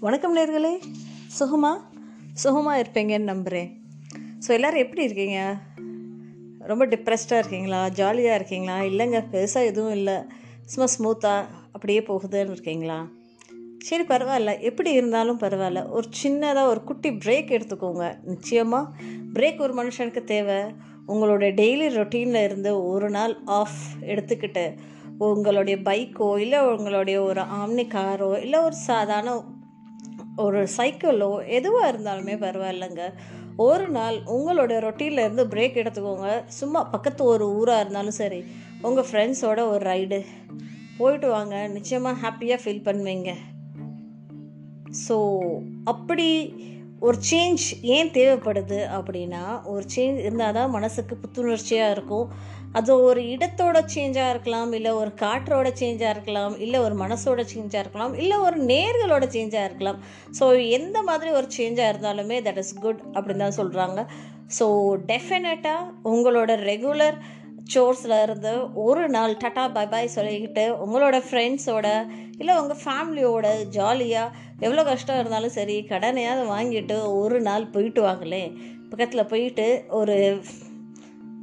வணக்கம் நேர்களே. சுகமா? சுகமாக இருப்பீங்கன்னு நம்புகிறேன் ஸோ எல்லோரும் எப்படி இருக்கீங்க? ரொம்ப டிப்ரெஸ்டாக இருக்கீங்களா? ஜாலியாக இருக்கீங்களா? இல்லைங்க பெருசாக எதுவும் இல்லை. சும்மா ஸ்மூத்தாக அப்படியே போகுதுன்னு இருக்கீங்களா? சரி பரவாயில்ல. எப்படி இருந்தாலும் பரவாயில்ல. ஒரு சின்னதாக ஒரு குட்டி பிரேக் எடுத்துக்கோங்க. நிச்சயமாக பிரேக் ஒரு மனுஷனுக்கு தேவை. உங்களோட டெய்லி ரொட்டீனில் இருந்து ஒரு நாள் ஆஃப் எடுத்துக்கிட்டு உங்களுடைய பைக்கோ இல்லை உங்களுடைய ஒரு ஆம்னி காரோ இல்லை ஒரு சாதாரண ஒரு சைக்கிளோ எதுவாக இருந்தாலுமே பரவாயில்லைங்க. ஒரு நாள் உங்களோட ரொட்டீனில் இருந்து பிரேக் எடுத்துக்கோங்க. சும்மா பக்கத்து ஒரு ஊராக இருந்தாலும் சரி உங்கள் ஃப்ரெண்ட்ஸோட ஒரு ரைடு போயிட்டு வாங்க. நிச்சயமாக ஹாப்பியாக ஃபீல் பண்ணுவீங்க. ஸோ அப்படி ஒரு சேஞ்ச் ஏன் தேவைப்படுது அப்படின்னா ஒரு சேஞ்ச் இருந்தால் தான் மனசுக்கு புத்துணர்ச்சியாக இருக்கும். அது ஒரு இடத்தோட சேஞ்சாக இருக்கலாம் இல்லை ஒரு காற்றோட சேஞ்சாக இருக்கலாம் இல்லை ஒரு மனசோட சேஞ்சாக இருக்கலாம் இல்லை ஒரு நேர்களோட சேஞ்சாக இருக்கலாம். ஸோ எந்த மாதிரி ஒரு சேஞ்சாக இருந்தாலுமே தட் இஸ் குட் அப்படின்னு தான் சொல்கிறாங்க ஸோ டெஃபினட்டாக உங்களோட ரெகுலர் சோர்ஸில் இருந்து ஒரு நாள் டட்டா பை பாய் சொல்லிக்கிட்டு உங்களோட ஃப்ரெண்ட்ஸோட இல்லை உங்கள் ஃபேமிலியோட ஜாலியாக எவ்வளோ கஷ்டம் இருந்தாலும் சரி கடனையாவது வாங்கிட்டு ஒரு நாள் போயிட்டு வாங்களேன் பக்கத்தில் போயிட்டு ஒரு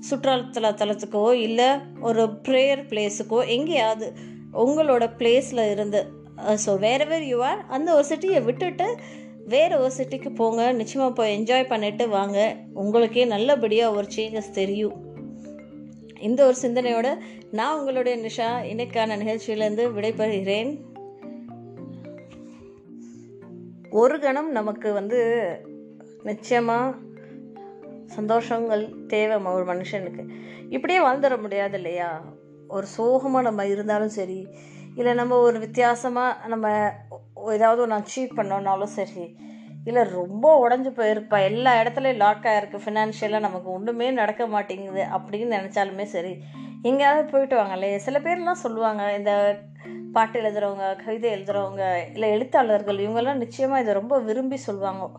சுற்றுலா தலத்துக்கோ இல்லை ஒரு ப்ரேயர் பிளேஸுக்கோ எங்கேயாவது உங்களோட பிளேஸில் இருந்து ஸோ வேறு வேறு யூ ஆர் அந்த ஒரு சிட்டியை விட்டுட்டு வேறு ஒரு சிட்டிக்கு போங்க. நிச்சயமாக போய் என்ஜாய் பண்ணிட்டு வாங்க. உங்களுக்கே நல்லபடியாக ஒரு சேஞ்சஸ் தெரியும். இந்த ஒரு சிந்தனையோட நான் உங்களுடைய நிஷா. இன்னைக்கான நிகழ்ச்சியிலேருந்து விடைபெறுகிறேன். ஒரு கணம் நமக்கு வந்து நிச்சயமாக சந்தோஷங்கள் தேவை ஒரு மனுஷனுக்கு. இப்படியே வாழ்ந்துட முடியாது இல்லையா? ஒரு சோகமாக நம்ம இருந்தாலும் சரி இல்லை நம்ம ஒரு வித்தியாசமாக நம்ம ஏதாவது ஒன்று அச்சீவ் பண்ணோன்னாலும் சரி இல்லை ரொம்ப உடஞ்சி போயிருப்பா. எல்லா இடத்துலையும் லாக் ஆகிருக்கு ஃபினான்ஷியலாக நமக்கு ஒன்றுமே நடக்க மாட்டேங்குது அப்படின்னு நினச்சாலுமே சரி. எங்கேயாவது போயிட்டு வாங்களே. சில பேர்லாம் சொல்லுவாங்க இந்த பாட்டு எழுதுகிறவங்க கவிதை எழுதுகிறவங்க இல்லை எழுத்தாளர்கள் இவங்கெல்லாம் நிச்சயமாக இதை ரொம்ப விரும்பி சொல்லுவாங்க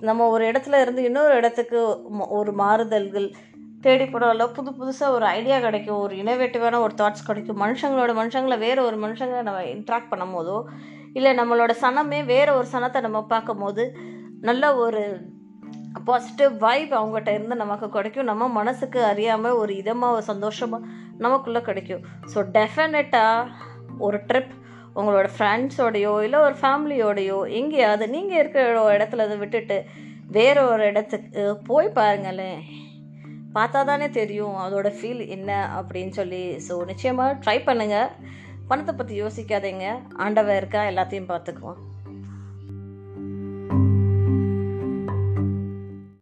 நம்ம ஒரு இடத்துல இருந்து இன்னொரு இடத்துக்கு ஒரு மாறுதல்கள் தேடி போனால புது புதுசாக ஒரு ஐடியா கிடைக்கும். ஒரு இனோவேட்டிவான ஒரு தாட்ஸ் கிடைக்கும். மனுஷங்களோட மனுஷங்களை வேறு ஒரு மனுஷங்களை நம்ம இன்ட்ராக்ட் பண்ணும் போதோ இல்லை நம்மளோட சனமே வேறு ஒரு சனத்தை நம்ம பார்க்கும் போது நல்ல ஒரு பாசிட்டிவ் வைப் அவங்ககிட்ட இருந்து நமக்கு கிடைக்கும். நம்ம மனசுக்கு அறியாமல் ஒரு இதமாக ஒரு சந்தோஷமாக நமக்குள்ளே கிடைக்கும். ஸோ டெஃபினட்டாக ஒரு ட்ரிப் உங்களோட ஃப்ரெண்ட்ஸோடையோ இல்லை ஒரு ஃபேமிலியோடையோ எங்கேயாவது நீங்கள் இருக்கிற இடத்துல அதை விட்டுட்டு வேற ஒரு இடத்துக்கு போய் பாருங்களேன். பார்த்தா தானே தெரியும் அதோட ஃபீல் என்ன அப்படின்னு சொல்லி. ஸோ நிச்சயமாக ட்ரை பண்ணுங்கள் பணத்தை பற்றி யோசிக்காதீங்க. ஆண்டவன் இருக்கா? எல்லாத்தையும் பார்த்துக்குவோம்